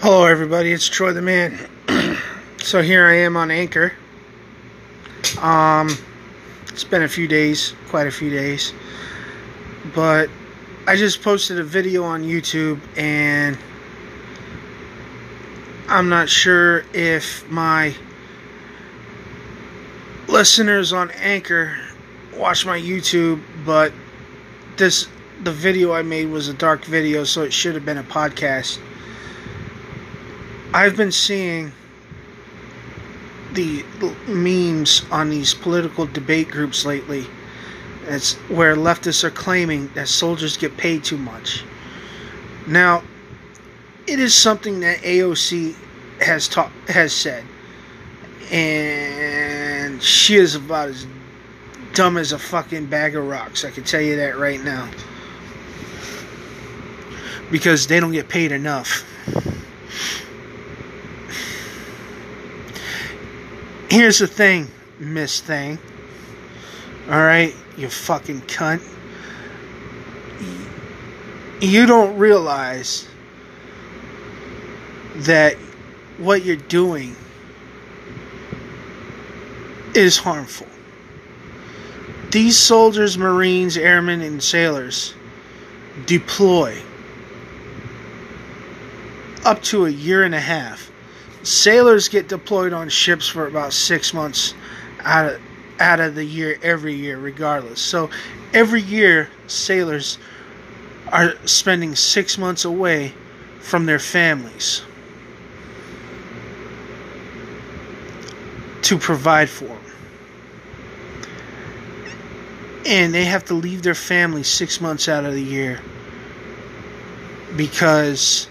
Hello, everybody. It's Troy the Man. so here I am on Anchor. Um, it's been a few days, quite a few days, but I just posted a video on YouTube, and I'm not sure if my listeners on Anchor watch my YouTube, but this the video I made was a dark video, so it should have been a podcast. I've been seeing the memes on these political debate groups lately. It's where leftists are claiming that soldiers get paid too much. Now, it is something that AOC has taught has said, and she is about as dumb as a fucking bag of rocks. I can tell you that right now, because they don't get paid enough. Here's the thing, Miss Thing. Alright, you fucking cunt. You don't realize that what you're doing is harmful. These soldiers, Marines, airmen, and sailors deploy up to a year and a half sailors get deployed on ships for about six months out of out of the year every year regardless. So every year sailors are spending six months away from their families to provide for them and they have to leave their family six months out of the year because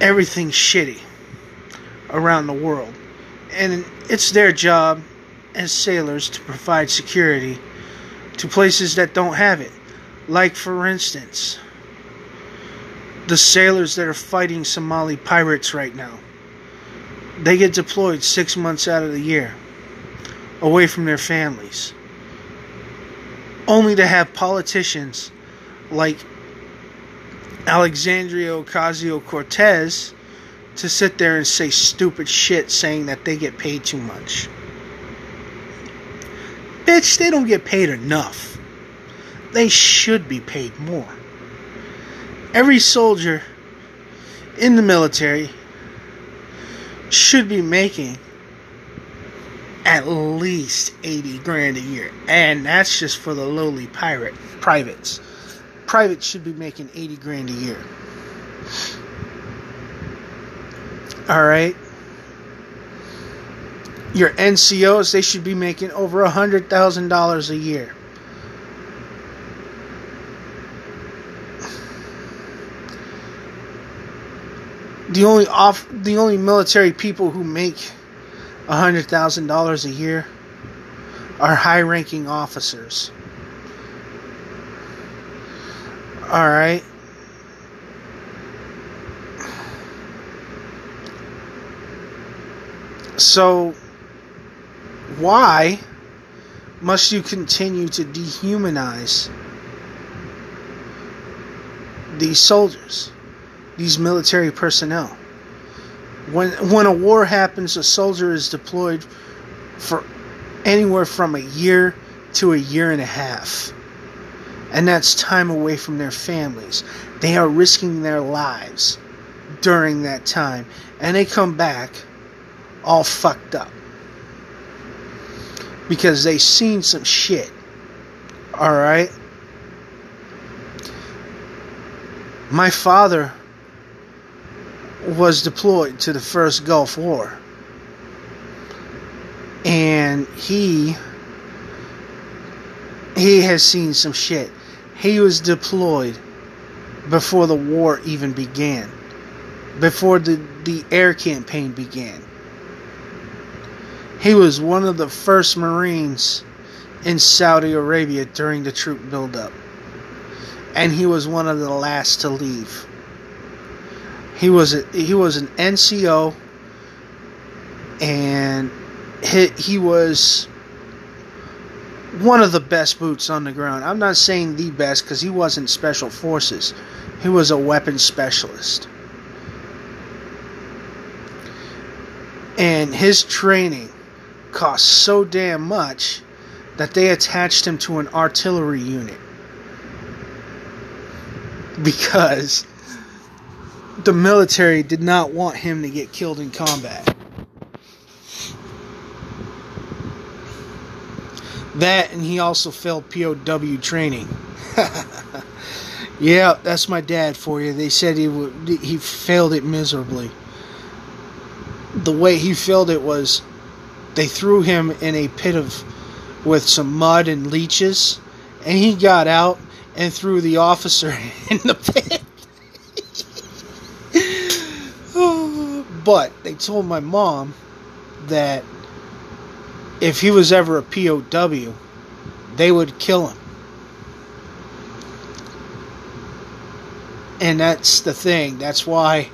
everything's shitty around the world. And it's their job as sailors to provide security to places that don't have it. Like, for instance, the sailors that are fighting Somali pirates right now. They get deployed six months out of the year away from their families. Only to have politicians like Alexandria Ocasio Cortez to sit there and say stupid shit saying that they get paid too much. Bitch, they don't get paid enough. They should be paid more. Every soldier in the military should be making at least 80 grand a year. And that's just for the lowly pirate privates private should be making 80 grand a year. All right. Your NCOs, they should be making over a $100,000 a year. The only off the only military people who make a hundred thousand dollars a year are high ranking officers. All right. So, why must you continue to dehumanize these soldiers, these military personnel? When when a war happens, a soldier is deployed for anywhere from a year to a year and a half and that's time away from their families. They are risking their lives during that time, and they come back all fucked up because they seen some shit. All right. My father was deployed to the first Gulf War. And he he has seen some shit. He was deployed before the war even began, before the, the air campaign began. He was one of the first Marines in Saudi Arabia during the troop buildup. And he was one of the last to leave. He was a, he was an NCO and he, he was one of the best boots on the ground. I'm not saying the best because he wasn't special forces, he was a weapons specialist. And his training cost so damn much that they attached him to an artillery unit. Because the military did not want him to get killed in combat. That and he also failed POW training. yeah, that's my dad for you. They said he would, he failed it miserably. The way he failed it was they threw him in a pit of with some mud and leeches and he got out and threw the officer in the pit. but they told my mom that if he was ever a POW, they would kill him. And that's the thing. That's why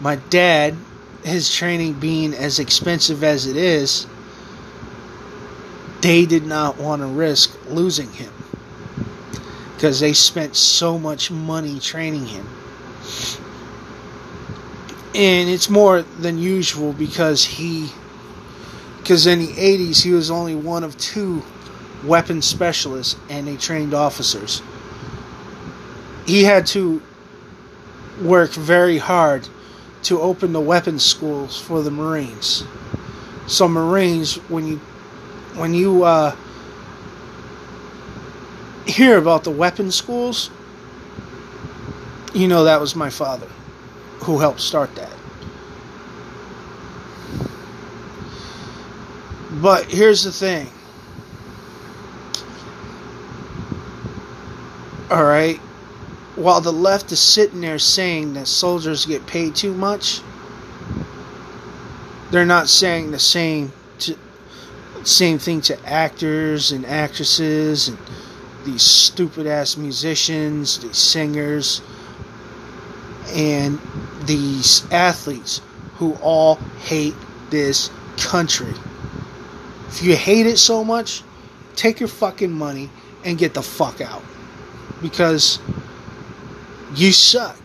my dad, his training being as expensive as it is, they did not want to risk losing him. Because they spent so much money training him. And it's more than usual because he because in the 80s he was only one of two weapons specialists and they trained officers. He had to work very hard to open the weapons schools for the Marines. So Marines, when you when you uh, hear about the weapons schools, you know that was my father who helped start that. But here's the thing. Alright? While the left is sitting there saying that soldiers get paid too much, they're not saying the same to, same thing to actors and actresses and these stupid ass musicians, these singers, and these athletes who all hate this country. If you hate it so much, take your fucking money and get the fuck out. Because you suck.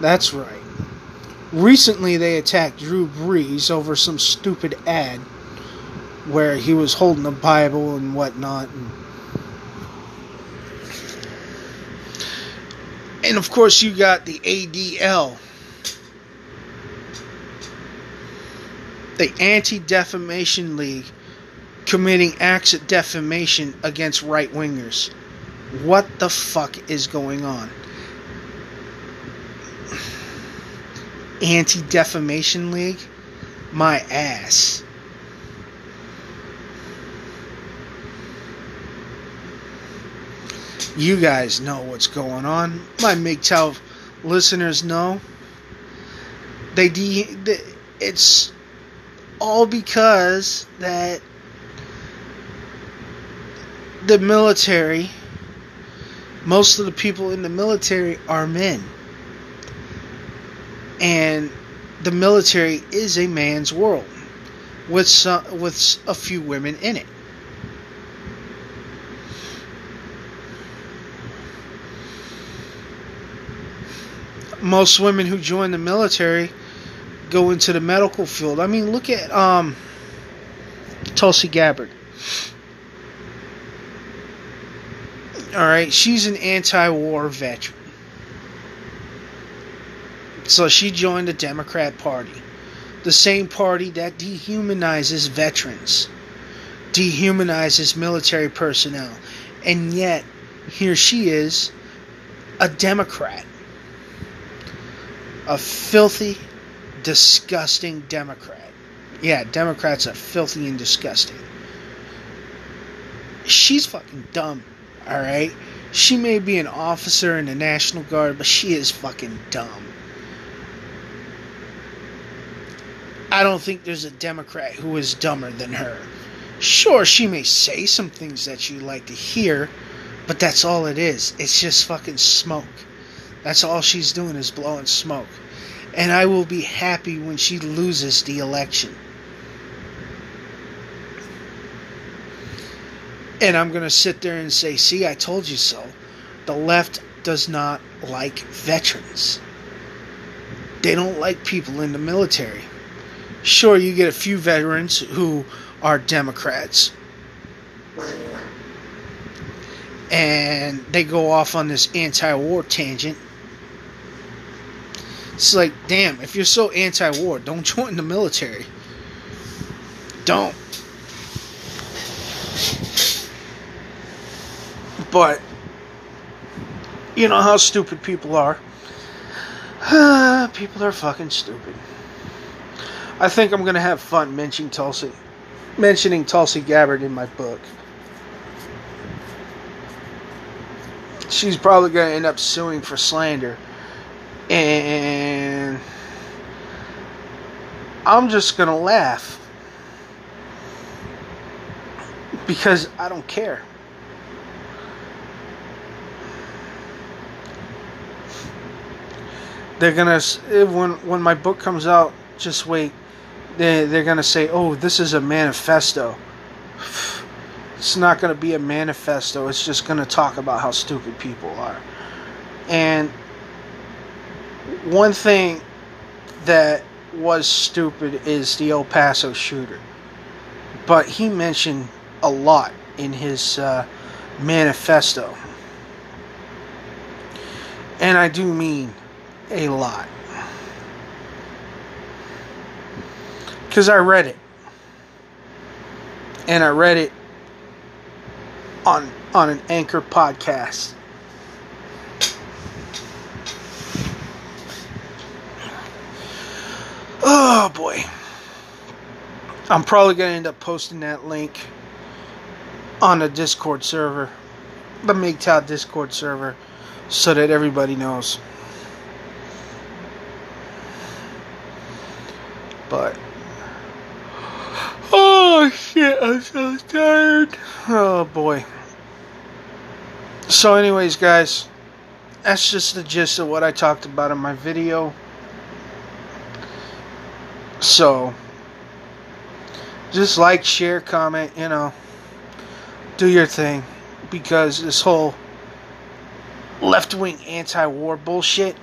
That's right. Recently, they attacked Drew Brees over some stupid ad where he was holding a Bible and whatnot. And, and of course, you got the ADL the Anti Defamation League committing acts of defamation against right wingers. What the fuck is going on? Anti Defamation League? My ass. You guys know what's going on. My MGTOW listeners know. They, de- it's all because that the military, most of the people in the military are men. And the military is a man's world with some, with a few women in it. Most women who join the military go into the medical field. I mean, look at um, Tulsi Gabbard. All right, she's an anti-war veteran. So she joined the Democrat Party, the same party that dehumanizes veterans, dehumanizes military personnel, and yet here she is, a Democrat, a filthy disgusting Democrat. Yeah, Democrats are filthy and disgusting. She's fucking dumb, alright? She may be an officer in the National Guard, but she is fucking dumb. I don't think there's a Democrat who is dumber than her. Sure, she may say some things that you like to hear, but that's all it is. It's just fucking smoke. That's all she's doing is blowing smoke and I will be happy when she loses the election. And I'm going to sit there and say, see, I told you so. The left does not like veterans. They don't like people in the military. Sure, you get a few veterans who are Democrats. And they go off on this anti war tangent. It's like, damn, if you're so anti war, don't join the military. Don't. But, you know how stupid people are. people are fucking stupid. I think I'm gonna have fun mentioning Tulsi, mentioning Tulsi Gabbard in my book. She's probably gonna end up suing for slander, and I'm just gonna laugh because I don't care. They're gonna eh, when when my book comes out. Just wait. They they're gonna say, "Oh, this is a manifesto." It's not gonna be a manifesto. It's just gonna talk about how stupid people are. And one thing that was stupid is the El Paso shooter, but he mentioned a lot in his uh, manifesto, and I do mean a lot. Because I read it. And I read it on on an anchor podcast. Oh boy. I'm probably going to end up posting that link on the Discord server, the MGTOW Discord server, so that everybody knows. But oh shit, I'm so tired. Oh boy. So, anyways, guys, that's just the gist of what I talked about in my video. So, just like, share, comment, you know, do your thing. Because this whole left wing anti war bullshit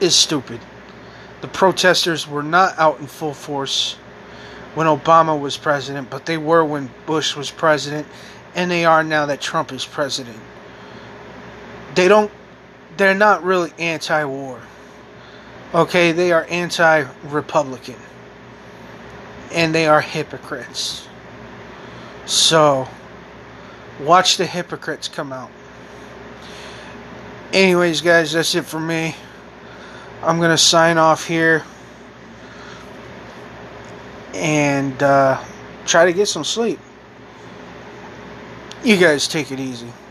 is stupid. The protesters were not out in full force when Obama was president, but they were when Bush was president, and they are now that Trump is president. They don't, they're not really anti war. Okay, they are anti Republican. And they are hypocrites. So, watch the hypocrites come out. Anyways, guys, that's it for me. I'm going to sign off here and uh, try to get some sleep. You guys take it easy.